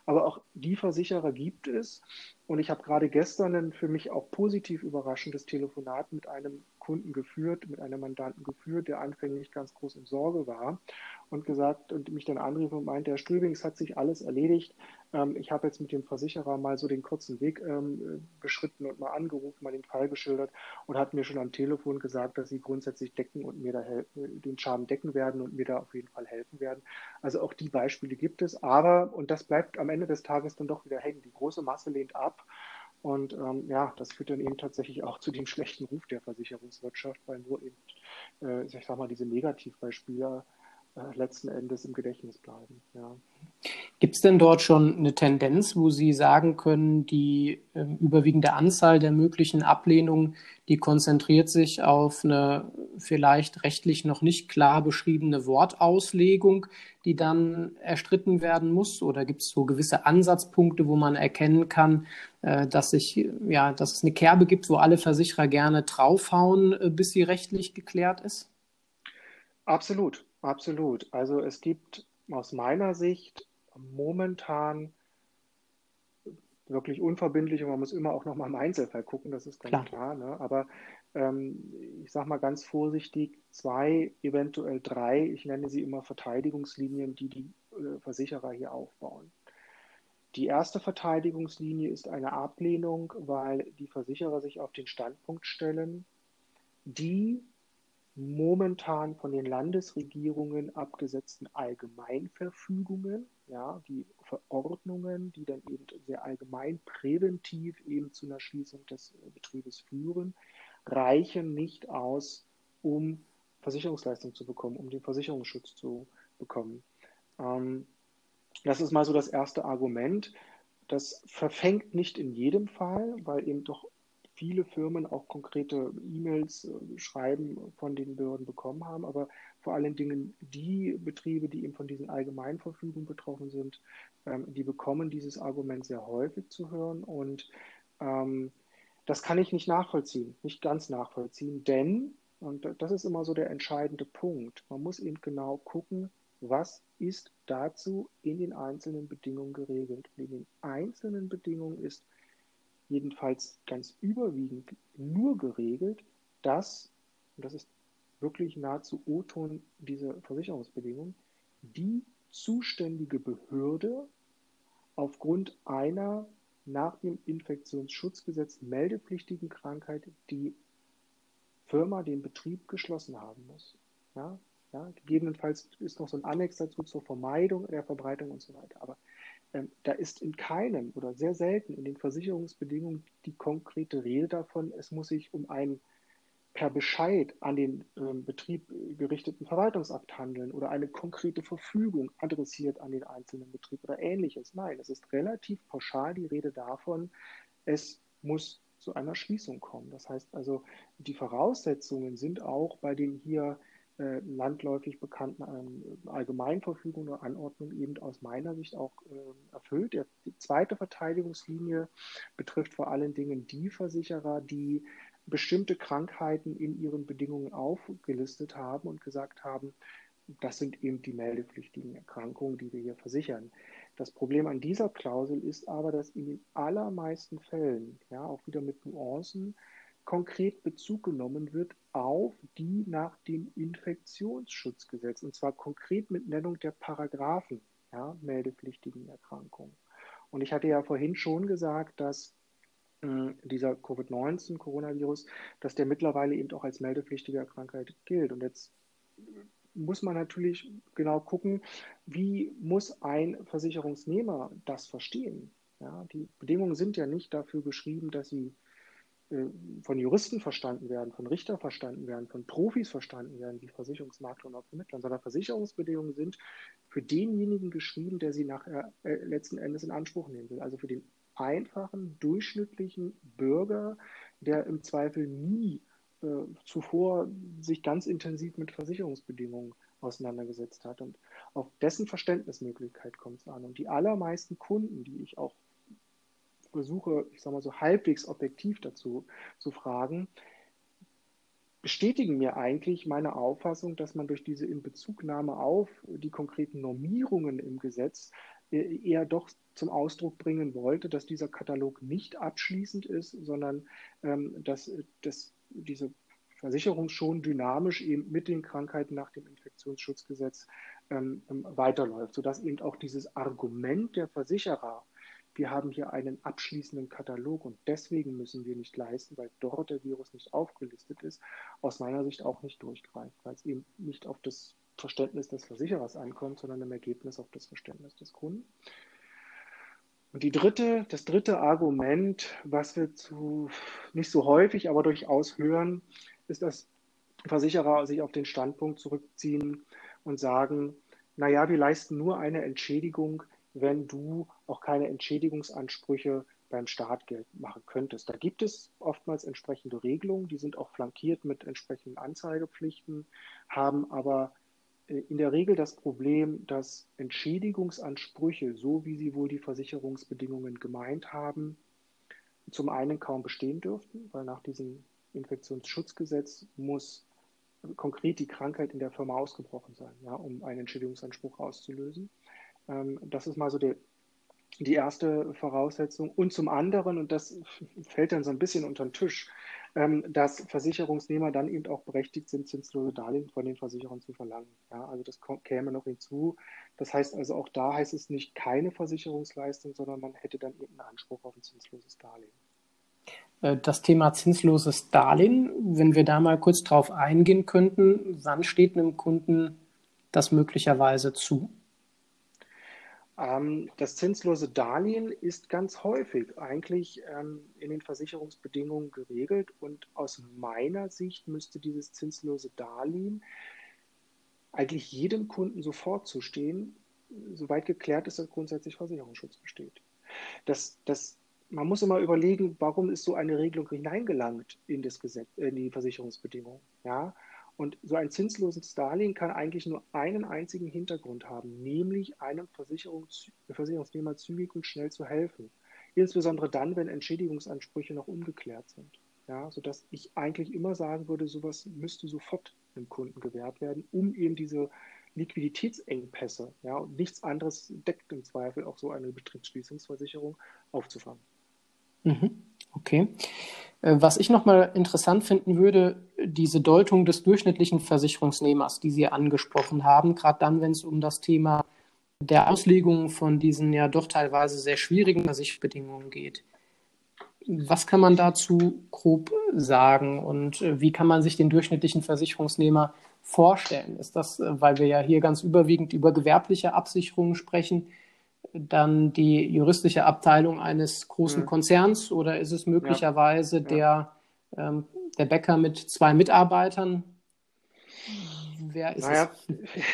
Aber auch die Versicherer gibt es. Und ich habe gerade gestern ein für mich auch positiv überraschendes Telefonat mit einem Kunden geführt, mit einem Mandanten geführt, der anfänglich ganz groß in Sorge war und gesagt und mich dann anrief und meinte, Herr Strübing, es hat sich alles erledigt. Ähm, ich habe jetzt mit dem Versicherer mal so den kurzen Weg ähm, beschritten und mal angerufen, mal den Fall geschildert und hat mir schon am Telefon gesagt, dass sie grundsätzlich decken und mir da den Schaden decken werden und mir da auf jeden Fall helfen werden. Also auch die Beispiele gibt es, aber, und das bleibt am Ende des Tages dann doch wieder hängen, die große Masse lehnt ab. Und ähm, ja, das führt dann eben tatsächlich auch zu dem schlechten Ruf der Versicherungswirtschaft, weil nur eben, äh, ich sag mal, diese Negativbeispiele äh, letzten Endes im Gedächtnis bleiben. Ja. Gibt es denn dort schon eine Tendenz, wo Sie sagen können, die äh, überwiegende Anzahl der möglichen Ablehnungen, die konzentriert sich auf eine vielleicht rechtlich noch nicht klar beschriebene Wortauslegung, die dann erstritten werden muss? Oder gibt es so gewisse Ansatzpunkte, wo man erkennen kann, dass, sich, ja, dass es eine Kerbe gibt, wo alle Versicherer gerne draufhauen, äh, bis sie rechtlich geklärt ist? Absolut. Absolut. Also es gibt aus meiner Sicht momentan wirklich unverbindlich und man muss immer auch noch mal im Einzelfall gucken, das ist ganz klar. klar ne? Aber ähm, ich sage mal ganz vorsichtig, zwei, eventuell drei, ich nenne sie immer Verteidigungslinien, die die äh, Versicherer hier aufbauen. Die erste Verteidigungslinie ist eine Ablehnung, weil die Versicherer sich auf den Standpunkt stellen, die momentan von den Landesregierungen abgesetzten Allgemeinverfügungen, ja, die Verordnungen, die dann eben sehr allgemein präventiv eben zu einer Schließung des Betriebes führen, reichen nicht aus, um Versicherungsleistung zu bekommen, um den Versicherungsschutz zu bekommen. Ähm, das ist mal so das erste Argument. Das verfängt nicht in jedem Fall, weil eben doch viele Firmen auch konkrete E-Mails äh, schreiben von den Behörden bekommen haben, aber vor allen Dingen die Betriebe, die eben von diesen Allgemeinverfügungen betroffen sind, ähm, die bekommen dieses Argument sehr häufig zu hören und ähm, das kann ich nicht nachvollziehen, nicht ganz nachvollziehen, denn, und das ist immer so der entscheidende Punkt, man muss eben genau gucken, was ist dazu in den einzelnen Bedingungen geregelt. Und in den einzelnen Bedingungen ist jedenfalls ganz überwiegend nur geregelt, dass, und das ist wirklich nahezu O-Ton dieser Versicherungsbedingungen, die zuständige Behörde aufgrund einer nach dem Infektionsschutzgesetz meldepflichtigen Krankheit die Firma, den Betrieb geschlossen haben muss. Ja, ja, gegebenenfalls ist noch so ein Annex dazu zur Vermeidung der Verbreitung und so weiter. Aber ähm, da ist in keinem oder sehr selten in den Versicherungsbedingungen die konkrete Rede davon, es muss sich um einen per Bescheid an den ähm, Betrieb gerichteten Verwaltungsakt handeln oder eine konkrete Verfügung adressiert an den einzelnen Betrieb oder ähnliches. Nein, es ist relativ pauschal die Rede davon, es muss zu einer Schließung kommen. Das heißt also, die Voraussetzungen sind auch bei den hier äh, landläufig bekannten ähm, Allgemeinverfügung oder Anordnung eben aus meiner Sicht auch äh, erfüllt. Die zweite Verteidigungslinie betrifft vor allen Dingen die Versicherer, die bestimmte Krankheiten in ihren Bedingungen aufgelistet haben und gesagt haben, das sind eben die meldepflichtigen Erkrankungen, die wir hier versichern. Das Problem an dieser Klausel ist aber, dass in den allermeisten Fällen, ja, auch wieder mit Nuancen, konkret Bezug genommen wird auf die nach dem Infektionsschutzgesetz und zwar konkret mit Nennung der Paragraphen ja, meldepflichtigen Erkrankungen. Und ich hatte ja vorhin schon gesagt, dass äh, dieser Covid-19, Coronavirus, dass der mittlerweile eben auch als meldepflichtige Krankheit gilt. Und jetzt muss man natürlich genau gucken, wie muss ein Versicherungsnehmer das verstehen. Ja, die Bedingungen sind ja nicht dafür geschrieben, dass sie von Juristen verstanden werden, von Richter verstanden werden, von Profis verstanden werden, wie Versicherungsmakler und Vermittlern, sondern Versicherungsbedingungen sind für denjenigen geschrieben, der sie nachher äh, letzten Endes in Anspruch nehmen will. Also für den einfachen, durchschnittlichen Bürger, der im Zweifel nie äh, zuvor sich ganz intensiv mit Versicherungsbedingungen auseinandergesetzt hat. Und auf dessen Verständnismöglichkeit kommt es an. Und die allermeisten Kunden, die ich auch versuche, ich sage mal so halbwegs objektiv dazu zu fragen, bestätigen mir eigentlich meine Auffassung, dass man durch diese Inbezugnahme auf die konkreten Normierungen im Gesetz äh, eher doch zum Ausdruck bringen wollte, dass dieser Katalog nicht abschließend ist, sondern ähm, dass, dass diese Versicherung schon dynamisch eben mit den Krankheiten nach dem Infektionsschutzgesetz ähm, weiterläuft, sodass eben auch dieses Argument der Versicherer, wir haben hier einen abschließenden Katalog und deswegen müssen wir nicht leisten, weil dort der Virus nicht aufgelistet ist, aus meiner Sicht auch nicht durchgreift, weil es eben nicht auf das Verständnis des Versicherers ankommt, sondern im Ergebnis auf das Verständnis des Kunden. Und die dritte, das dritte Argument, was wir zu, nicht so häufig, aber durchaus hören, ist, dass Versicherer sich auf den Standpunkt zurückziehen und sagen, naja, wir leisten nur eine Entschädigung, wenn du auch keine Entschädigungsansprüche beim Staat machen könntest. Da gibt es oftmals entsprechende Regelungen, die sind auch flankiert mit entsprechenden Anzeigepflichten, haben aber äh, in der Regel das Problem, dass Entschädigungsansprüche, so wie sie wohl die Versicherungsbedingungen gemeint haben, zum einen kaum bestehen dürften, weil nach diesem Infektionsschutzgesetz muss konkret die Krankheit in der Firma ausgebrochen sein, ja, um einen Entschädigungsanspruch auszulösen. Ähm, das ist mal so der, die erste Voraussetzung. Und zum anderen, und das fällt dann so ein bisschen unter den Tisch, ähm, dass Versicherungsnehmer dann eben auch berechtigt sind, zinslose Darlehen von den Versicherern zu verlangen. Ja, also das käme noch hinzu. Das heißt also auch da heißt es nicht keine Versicherungsleistung, sondern man hätte dann eben einen Anspruch auf ein zinsloses Darlehen. Äh, das Thema zinsloses Darlehen, wenn wir da mal kurz drauf eingehen könnten, wann steht einem Kunden das möglicherweise zu? Ähm, das zinslose Darlehen ist ganz häufig eigentlich ähm, in den Versicherungsbedingungen geregelt und aus meiner Sicht müsste dieses zinslose Darlehen eigentlich jedem Kunden sofort zustehen, soweit geklärt ist, dass grundsätzlich Versicherungsschutz besteht. Das, das, man muss immer überlegen, warum ist so eine Regelung hineingelangt in, das Gesetz, in die Versicherungsbedingungen. Ja? Und so ein zinsloses Darlehen kann eigentlich nur einen einzigen Hintergrund haben, nämlich einem Versicherungs Versicherungsnehmer zügig und schnell zu helfen. Insbesondere dann, wenn Entschädigungsansprüche noch ungeklärt sind. Ja, sodass ich eigentlich immer sagen würde, sowas müsste sofort dem Kunden gewährt werden, um eben diese Liquiditätsengpässe, ja, und nichts anderes deckt im Zweifel auch so eine Betriebsschließungsversicherung aufzufangen. Mhm. Okay. Äh, was ich nochmal interessant finden würde, diese Deutung des durchschnittlichen Versicherungsnehmers, die Sie angesprochen haben, gerade dann, wenn es um das Thema der Auslegung von diesen ja doch teilweise sehr schwierigen Versicherungsbedingungen geht. Was kann man dazu grob sagen und äh, wie kann man sich den durchschnittlichen Versicherungsnehmer vorstellen? Ist das, äh, weil wir ja hier ganz überwiegend über gewerbliche Absicherungen sprechen, dann die juristische Abteilung eines großen mhm. Konzerns oder ist es möglicherweise der, ähm, der Bäcker mit zwei Mitarbeitern? Wer ist naja, es?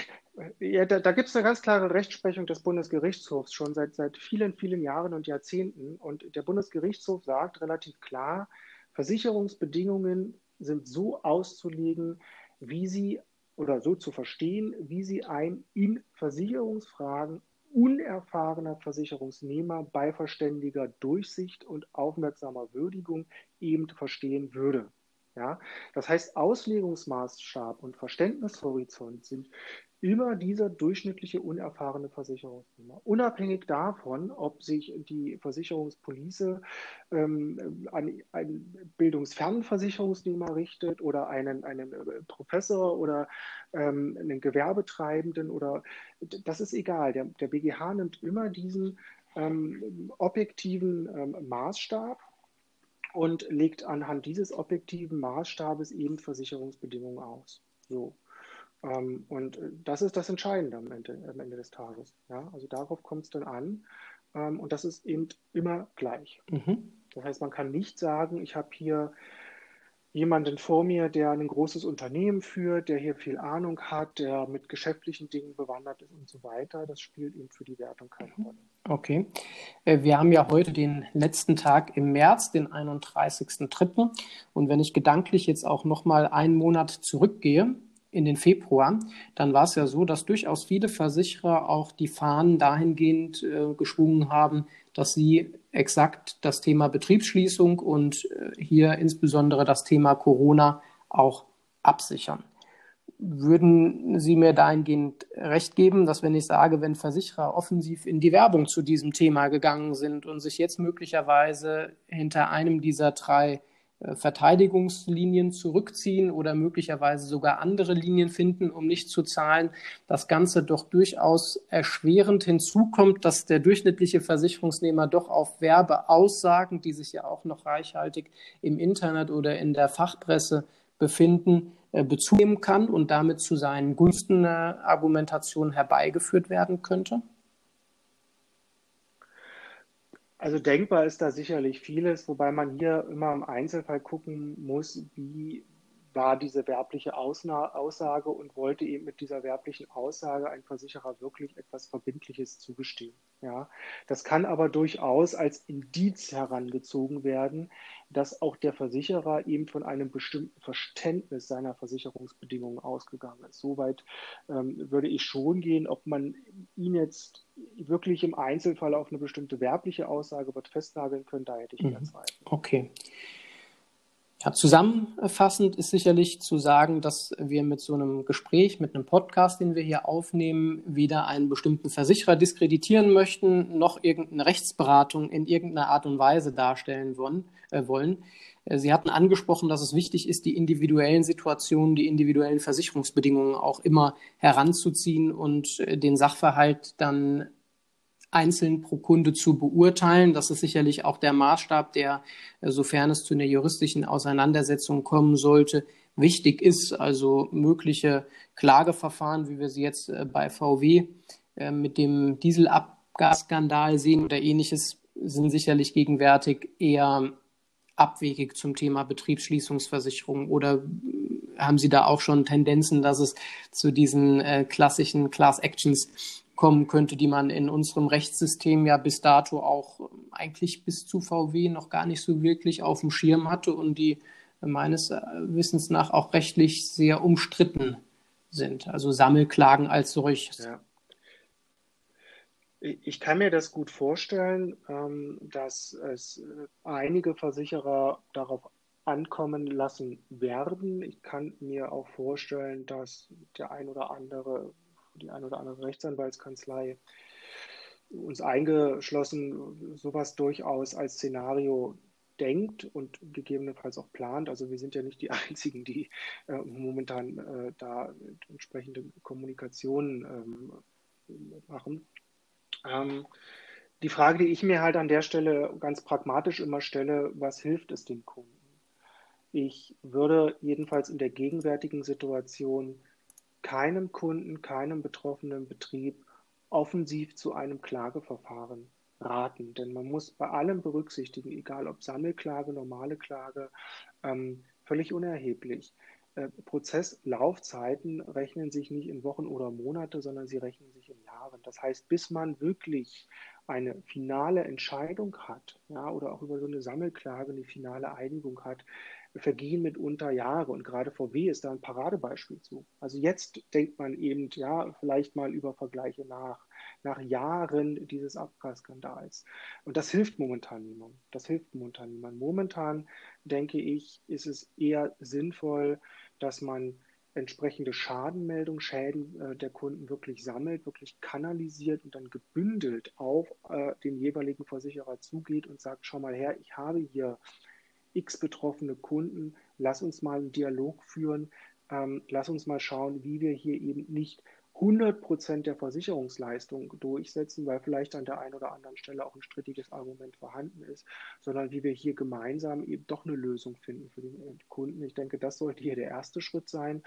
Ja, da, da gibt es eine ganz klare Rechtsprechung des Bundesgerichtshofs schon seit, seit vielen, vielen Jahren und Jahrzehnten. Und der Bundesgerichtshof sagt relativ klar, Versicherungsbedingungen sind so auszulegen, wie sie oder so zu verstehen, wie sie ein in Versicherungsfragen unerfahrener Versicherungsnehmer bei verständiger Durchsicht und aufmerksamer Würdigung eben verstehen würde. Ja? Das heißt, Auslegungsmaßstab und Verständnishorizont sind immer dieser durchschnittliche unerfahrene Versicherungsnehmer. Unabhängig davon, ob sich die Versicherungspolice ähm, an einen bildungsfernen Versicherungsnehmer richtet oder einen, einen äh, Professor oder ähm, einen Gewerbetreibenden oder das ist egal. Der, der BGH nimmt immer diesen ähm, objektiven ähm, Maßstab und legt anhand dieses objektiven Maßstabes eben Versicherungsbedingungen aus. So. Ähm, und äh, das ist das Entscheidende am Ende, am Ende des Tages. Ja? Also darauf kommt es dann an. Ähm, und das ist eben immer gleich. Mhm. Das heißt, man kann nicht sagen, ich habe hier jemanden vor mir, der ein großes Unternehmen führt, der hier viel Ahnung hat, der mit geschäftlichen Dingen bewandert ist und so weiter. Das spielt eben für die Wertung keine mhm. Rolle. Okay. Äh, wir haben ja heute den letzten Tag im März, den 31.03. Und wenn ich gedanklich jetzt auch nochmal einen Monat zurückgehe, in den Februar, dann war es ja so, dass durchaus viele Versicherer auch die Fahnen dahingehend äh, geschwungen haben, dass sie exakt das Thema Betriebsschließung und äh, hier insbesondere das Thema Corona auch absichern. Würden Sie mir dahingehend recht geben, dass wenn ich sage, wenn Versicherer offensiv in die Werbung zu diesem Thema gegangen sind und sich jetzt möglicherweise hinter einem dieser drei äh, Verteidigungslinien zurückziehen oder möglicherweise sogar andere Linien finden, um nicht zu zahlen, das Ganze doch durchaus erschwerend hinzukommt, dass der durchschnittliche Versicherungsnehmer doch auf Werbeaussagen, die sich ja auch noch reichhaltig im Internet oder in der Fachpresse befinden, äh, Bezug nehmen kann und damit zu seinen Gunsten eine Argumentation herbeigeführt werden könnte? Also denkbar ist da sicherlich vieles, wobei man hier immer im Einzelfall gucken muss, wie war diese werbliche Aussage und wollte eben mit dieser werblichen Aussage ein Versicherer wirklich etwas Verbindliches zugestehen. Ja, das kann aber durchaus als Indiz herangezogen werden, dass auch der Versicherer eben von einem bestimmten Verständnis seiner Versicherungsbedingungen ausgegangen ist. Soweit ähm, würde ich schon gehen, ob man ihn jetzt wirklich im Einzelfall auf eine bestimmte werbliche Aussage wird festnageln können, da hätte ich mehr mhm. Zweifel. Okay. Ja, zusammenfassend ist sicherlich zu sagen, dass wir mit so einem Gespräch, mit einem Podcast, den wir hier aufnehmen, weder einen bestimmten Versicherer diskreditieren möchten, noch irgendeine Rechtsberatung in irgendeiner Art und Weise darstellen wollen. Äh, wollen. Äh, Sie hatten angesprochen, dass es wichtig ist, die individuellen Situationen, die individuellen Versicherungsbedingungen auch immer heranzuziehen und äh, den Sachverhalt dann einzeln pro Kunde zu beurteilen. Das ist sicherlich auch der Maßstab, der, äh, sofern es zu einer juristischen Auseinandersetzung kommen sollte, wichtig ist. Also mögliche Klageverfahren, wie wir sie jetzt äh, bei VW äh, mit dem Dieselabgasskandal sehen oder ähnliches, sind sicherlich gegenwärtig eher abwegig zum Thema Betriebsschließungsversicherung oder haben Sie da auch schon Tendenzen, dass es zu diesen äh, klassischen Class Actions kommen könnte, die man in unserem Rechtssystem ja bis dato auch ähm, eigentlich bis zu VW noch gar nicht so wirklich auf dem Schirm hatte und die äh, meines äh, Wissens nach auch rechtlich sehr umstritten sind. Also Sammelklagen als solches. Ja. Ich kann mir das gut vorstellen, ähm, dass es äh, einige Versicherer darauf ankommen lassen werden. Ich kann mir auch vorstellen, dass der ein oder andere die eine oder andere Rechtsanwaltskanzlei uns eingeschlossen sowas durchaus als Szenario denkt und gegebenenfalls auch plant. Also wir sind ja nicht die Einzigen, die äh, momentan äh, da entsprechende Kommunikationen ähm, machen. Ähm, die Frage, die ich mir halt an der Stelle ganz pragmatisch immer stelle, was hilft es dem Kunden? Ich würde jedenfalls in der gegenwärtigen Situation keinem Kunden, keinem betroffenen Betrieb offensiv zu einem Klageverfahren raten. Denn man muss bei allem berücksichtigen, egal ob Sammelklage, normale Klage, ähm, völlig unerheblich. Äh, Prozesslaufzeiten rechnen sich nicht in Wochen oder Monate, sondern sie rechnen sich in Jahren. Das heißt, bis man wirklich eine finale Entscheidung hat, ja, oder auch über so eine Sammelklage eine finale Einigung hat, vergehen mitunter Jahre und gerade VW ist da ein Paradebeispiel zu. Also jetzt denkt man eben, ja, vielleicht mal über Vergleiche nach, nach Jahren dieses Abgasskandals. Und das hilft momentan niemandem. Das hilft momentan niemandem. Momentan denke ich, ist es eher sinnvoll, dass man entsprechende Schadenmeldungen, Schäden äh, der Kunden wirklich sammelt, wirklich kanalisiert und dann gebündelt auf äh, den jeweiligen Versicherer zugeht und sagt, schau mal her, ich habe hier x betroffene Kunden, lass uns mal einen Dialog führen, ähm, lass uns mal schauen, wie wir hier eben nicht 100 Prozent der Versicherungsleistung durchsetzen, weil vielleicht an der einen oder anderen Stelle auch ein strittiges Argument vorhanden ist, sondern wie wir hier gemeinsam eben doch eine Lösung finden für den Kunden. Ich denke, das sollte hier der erste Schritt sein.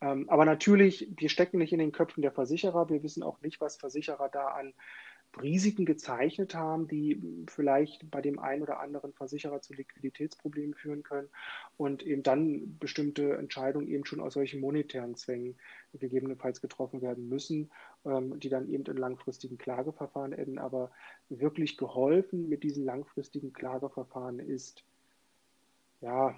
Ähm, aber natürlich, wir stecken nicht in den Köpfen der Versicherer. Wir wissen auch nicht, was Versicherer da an Risiken gezeichnet haben, die vielleicht bei dem einen oder anderen Versicherer zu Liquiditätsproblemen führen können und eben dann bestimmte Entscheidungen eben schon aus solchen monetären Zwängen gegebenenfalls getroffen werden müssen, ähm, die dann eben in langfristigen Klageverfahren enden. Aber wirklich geholfen mit diesen langfristigen Klageverfahren ist, ja,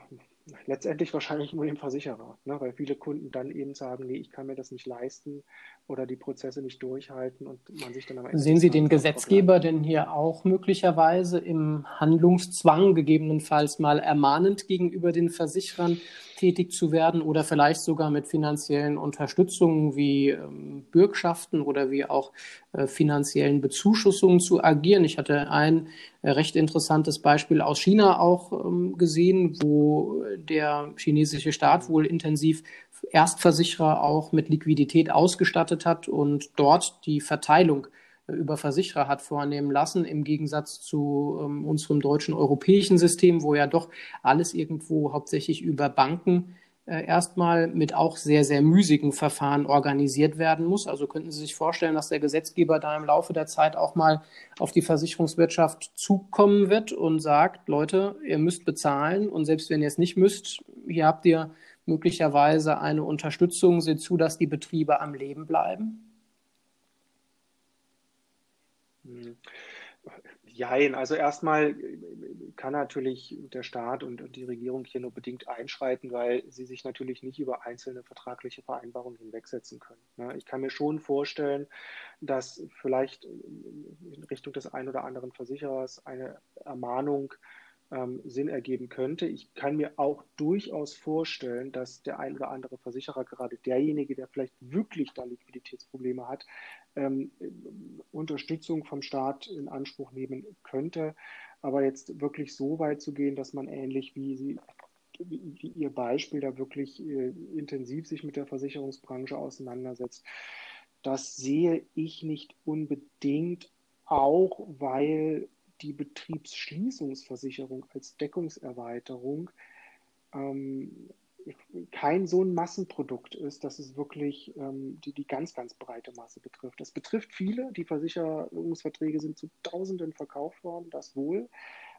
letztendlich wahrscheinlich nur dem Versicherer, ne? weil viele Kunden dann eben sagen, nee, ich kann mir das nicht leisten oder die Prozesse nicht durchhalten und man sich dann am Ende Sehen Sie den Gesetzgeber denn hier auch möglicherweise im Handlungszwang gegebenenfalls mal ermahnend gegenüber den Versicherern tätig zu werden oder vielleicht sogar mit finanziellen Unterstützungen wie ähm, Bürgschaften oder wie auch äh, finanziellen Bezuschussungen zu agieren? Ich hatte ein äh, recht interessantes Beispiel aus China auch ähm, gesehen, wo der chinesische Staat wohl intensiv Erstversicherer auch mit Liquidität ausgestattet hat und dort die Verteilung äh, über Versicherer hat vornehmen lassen, im Gegensatz zu ähm, unserem deutschen europäischen System, wo ja doch alles irgendwo hauptsächlich über Banken äh, erstmal mit auch sehr, sehr mühsigen Verfahren organisiert werden muss. Also könnten Sie sich vorstellen, dass der Gesetzgeber da im Laufe der Zeit auch mal auf die Versicherungswirtschaft zukommen wird und sagt, Leute, ihr müsst bezahlen und selbst wenn ihr es nicht müsst, hier habt ihr möglicherweise eine Unterstützung, seht zu, dass die Betriebe am Leben bleiben? Jein, also erstmal kann natürlich der Staat und die Regierung hier nur bedingt einschreiten, weil sie sich natürlich nicht über einzelne vertragliche Vereinbarungen hinwegsetzen können. Ne? Ich kann mir schon vorstellen, dass vielleicht in Richtung des einen oder anderen Versicherers eine Ermahnung ähm, Sinn ergeben könnte. Ich kann mir auch durchaus vorstellen, dass der ein oder andere Versicherer, gerade derjenige, der vielleicht wirklich da Liquiditätsprobleme hat, ähm, Unterstützung vom Staat in Anspruch nehmen könnte. Aber jetzt wirklich so weit zu gehen, dass man ähnlich wie Sie wie Ihr Beispiel da wirklich äh, intensiv sich mit der Versicherungsbranche auseinandersetzt, das sehe ich nicht unbedingt auch weil die Betriebsschließungsversicherung als Deckungserweiterung ähm, kein so ein Massenprodukt ist, dass es wirklich ähm, die, die ganz, ganz breite Masse betrifft. Das betrifft viele. Die Versicherungsverträge sind zu Tausenden verkauft worden, das wohl.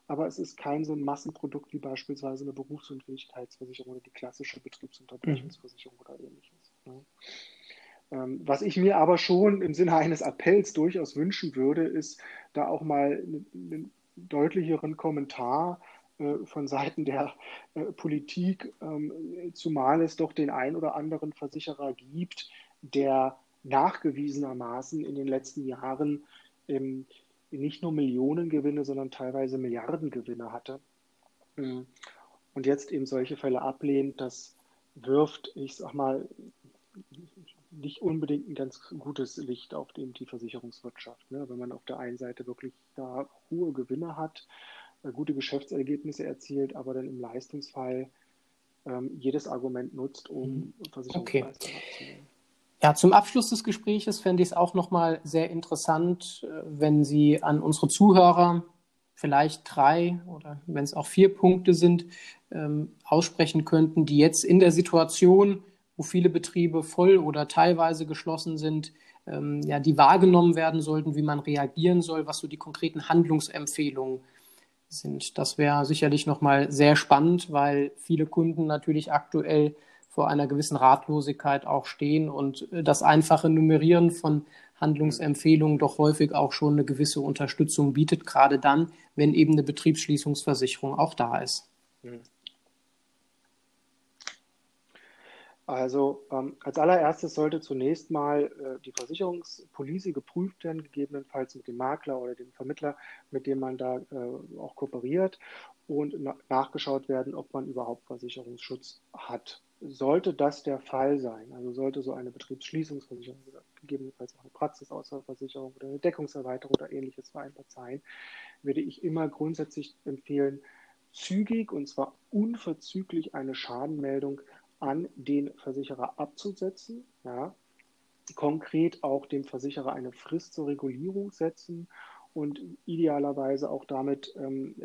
Aber es ist kein so ein Massenprodukt wie beispielsweise eine Berufsunfähigkeitsversicherung oder die klassische Betriebsunterbrechungsversicherung mhm. oder ähnliches. Ne? Ähm, was ich mir aber schon im Sinne eines Appells durchaus wünschen würde, ist da auch mal einen deutlicheren Kommentar äh, von Seiten der äh, Politik, ähm, zumal es doch den ein oder anderen Versicherer gibt, der nachgewiesenermaßen in den letzten Jahren ähm, nicht nur Millionengewinne, sondern teilweise Milliardengewinne hatte. Und jetzt eben solche Fälle ablehnt, das wirft, ich sag mal, nicht unbedingt ein ganz gutes Licht auf die, die Versicherungswirtschaft. Ne? Wenn man auf der einen Seite wirklich da hohe Gewinne hat, äh, gute Geschäftsergebnisse erzielt, aber dann im Leistungsfall ähm, jedes Argument nutzt, um mhm. Versicherungsleistungen okay. abzunehmen. Ja, zum Abschluss des Gesprächs fände ich es auch nochmal sehr interessant, äh, wenn Sie an unsere Zuhörer vielleicht drei oder wenn es auch vier Punkte sind, ähm, aussprechen könnten, die jetzt in der Situation wo viele Betriebe voll oder teilweise geschlossen sind, ähm, ja, die wahrgenommen werden sollten, wie man reagieren soll, was so die konkreten Handlungsempfehlungen sind. Das wäre sicherlich nochmal sehr spannend, weil viele Kunden natürlich aktuell vor einer gewissen Ratlosigkeit auch stehen und das einfache Nummerieren von Handlungsempfehlungen doch häufig auch schon eine gewisse Unterstützung bietet, gerade dann, wenn eben eine Betriebsschließungsversicherung auch da ist. Mhm. Also ähm, als allererstes sollte zunächst mal äh, die Versicherungspolice geprüft werden, gegebenenfalls mit dem Makler oder dem Vermittler, mit dem man da äh, auch kooperiert und na nachgeschaut werden, ob man überhaupt Versicherungsschutz hat. Sollte das der Fall sein, also sollte so eine Betriebsschließungsversicherung oder gegebenenfalls auch eine Praxisausfallversicherung oder eine Deckungserweiterung oder ähnliches vereinbart sein, würde ich immer grundsätzlich empfehlen, zügig und zwar unverzüglich eine Schadenmeldung an den Versicherer abzusetzen. Ja. Konkret auch dem Versicherer eine Frist zur Regulierung setzen und idealerweise auch damit ähm,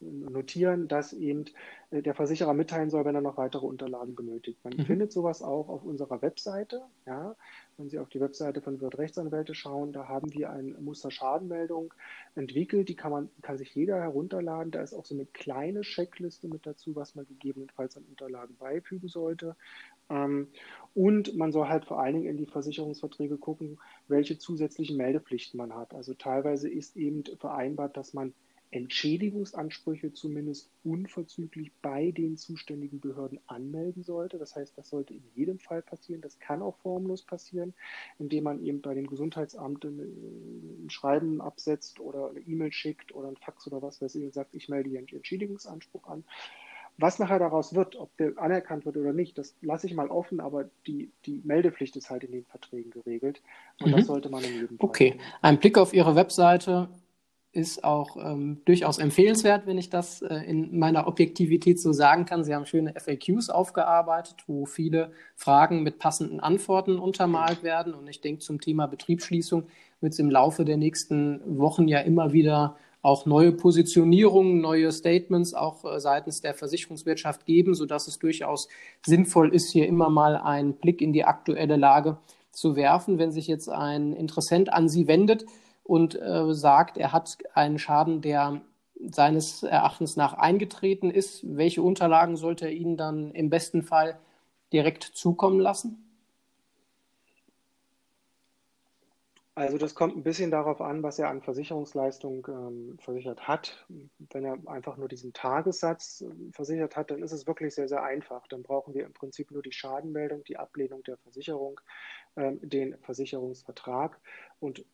notieren, dass eben äh, der Versicherer mitteilen soll, wenn er noch weitere Unterlagen benötigt. Man mhm. findet sowas auch auf unserer Webseite. Ja. Wenn Sie auf die Webseite von Wirt Rechtsanwälte schauen, da haben wir eine Muster-Schadenmeldung entwickelt. Die kann, man, kann sich jeder herunterladen. Da ist auch so eine kleine Checkliste mit dazu, was man gegebenenfalls an Unterlagen beifügen sollte. Ähm, und man soll halt vor allen Dingen in die Versicherungsverträge gucken, welche zusätzlichen Meldepflichten man hat. Also teilweise ist eben vereinbart, dass man Entschädigungsansprüche zumindest unverzüglich bei den zuständigen Behörden anmelden sollte. Das heißt, das sollte in jedem Fall passieren. Das kann auch formlos passieren, indem man eben bei dem Gesundheitsamt ein Schreiben absetzt oder eine E-Mail schickt oder ein Fax oder was weiß ich und sagt, ich melde Ihren Entschädigungsanspruch an. Was nachher daraus wird, ob der anerkannt wird oder nicht, das lasse ich mal offen, aber die, die Meldepflicht ist halt in den Verträgen geregelt und mhm. das sollte man in jedem Fall. Okay, ein Blick auf Ihre Webseite ist auch ähm, durchaus empfehlenswert, wenn ich das äh, in meiner Objektivität so sagen kann. Sie haben schöne FAQs aufgearbeitet, wo viele Fragen mit passenden Antworten untermalt werden. Und ich denke, zum Thema Betriebsschließung wird es im Laufe der nächsten Wochen ja immer wieder auch neue Positionierungen, neue Statements auch äh, seitens der Versicherungswirtschaft geben, sodass es durchaus sinnvoll ist, hier immer mal einen Blick in die aktuelle Lage zu werfen. Wenn sich jetzt ein Interessent an Sie wendet, und äh, sagt, er hat einen Schaden, der seines Erachtens nach eingetreten ist. Welche Unterlagen sollte er Ihnen dann im besten Fall direkt zukommen lassen? Also das kommt ein bisschen darauf an, was er an Versicherungsleistung ähm, versichert hat. Wenn er einfach nur diesen Tagessatz äh, versichert hat, dann ist es wirklich sehr, sehr einfach. Dann brauchen wir im Prinzip nur die Schadenmeldung, die Ablehnung der Versicherung, ähm, den Versicherungsvertrag und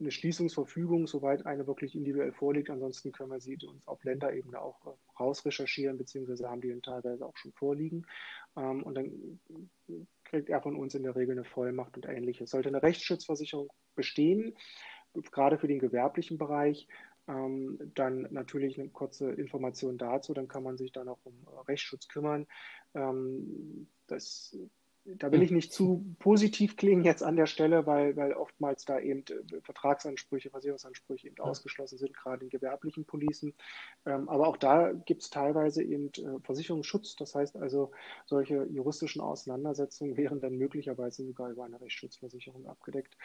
eine Schließungsverfügung, soweit eine wirklich individuell vorliegt. Ansonsten können wir sie uns auf Länderebene auch äh, rausrecherchieren, beziehungsweise haben die dann teilweise auch schon vorliegen. Ähm, und dann kriegt er von uns in der Regel eine Vollmacht und ähnliches. Sollte eine Rechtsschutzversicherung bestehen, gerade für den gewerblichen Bereich, ähm, dann natürlich eine kurze Information dazu, dann kann man sich dann auch um Rechtsschutz kümmern. Ähm, das da will ich nicht zu positiv klingen jetzt an der Stelle, weil, weil oftmals da eben äh, Vertragsansprüche, Versicherungsansprüche eben ausgeschlossen sind, gerade in gewerblichen Policen. Ähm, aber auch da gibt es teilweise eben äh, Versicherungsschutz. Das heißt also, solche juristischen Auseinandersetzungen wären dann möglicherweise sogar über eine Rechtsschutzversicherung abgedeckt.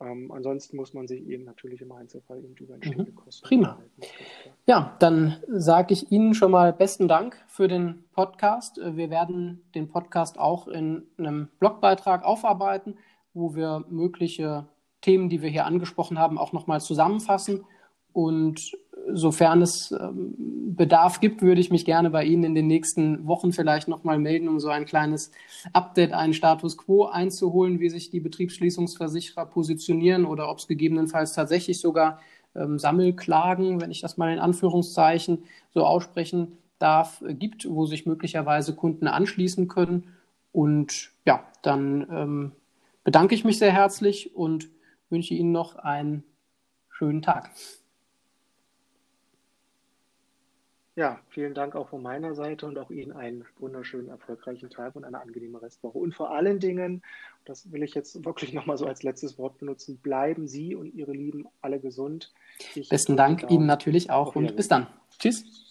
Ähm, ansonsten muss man sich eben natürlich im Einzelfall eben über entstehende mhm. Kosten Prima. Ja, dann sage ich Ihnen schon mal besten Dank für den Podcast. Äh, wir werden den Podcast auch in einem Blogbeitrag aufarbeiten, wo wir mögliche Themen, die wir hier angesprochen haben, auch nochmal zusammenfassen. Und sofern es ähm, Bedarf gibt, würde ich mich gerne bei Ihnen in den nächsten Wochen vielleicht nochmal melden, um so ein kleines Update, einen Status quo einzuholen, wie sich die Betriebsschließungsversicherer positionieren oder ob es gegebenenfalls tatsächlich sogar ähm, Sammelklagen, wenn ich das mal in Anführungszeichen so aussprechen darf, äh, gibt, wo sich möglicherweise Kunden anschließen können. Und ja, dann ähm, bedanke ich mich sehr herzlich und wünsche Ihnen noch einen schönen Tag. Ja, vielen Dank auch von meiner Seite und auch Ihnen einen wunderschönen, erfolgreichen Tag und eine angenehme Restwoche. Und vor allen Dingen, das will ich jetzt wirklich nochmal so als letztes Wort benutzen, bleiben Sie und Ihre Lieben alle gesund. Ich Besten Dank Ihnen natürlich auch und bis dann. Tschüss.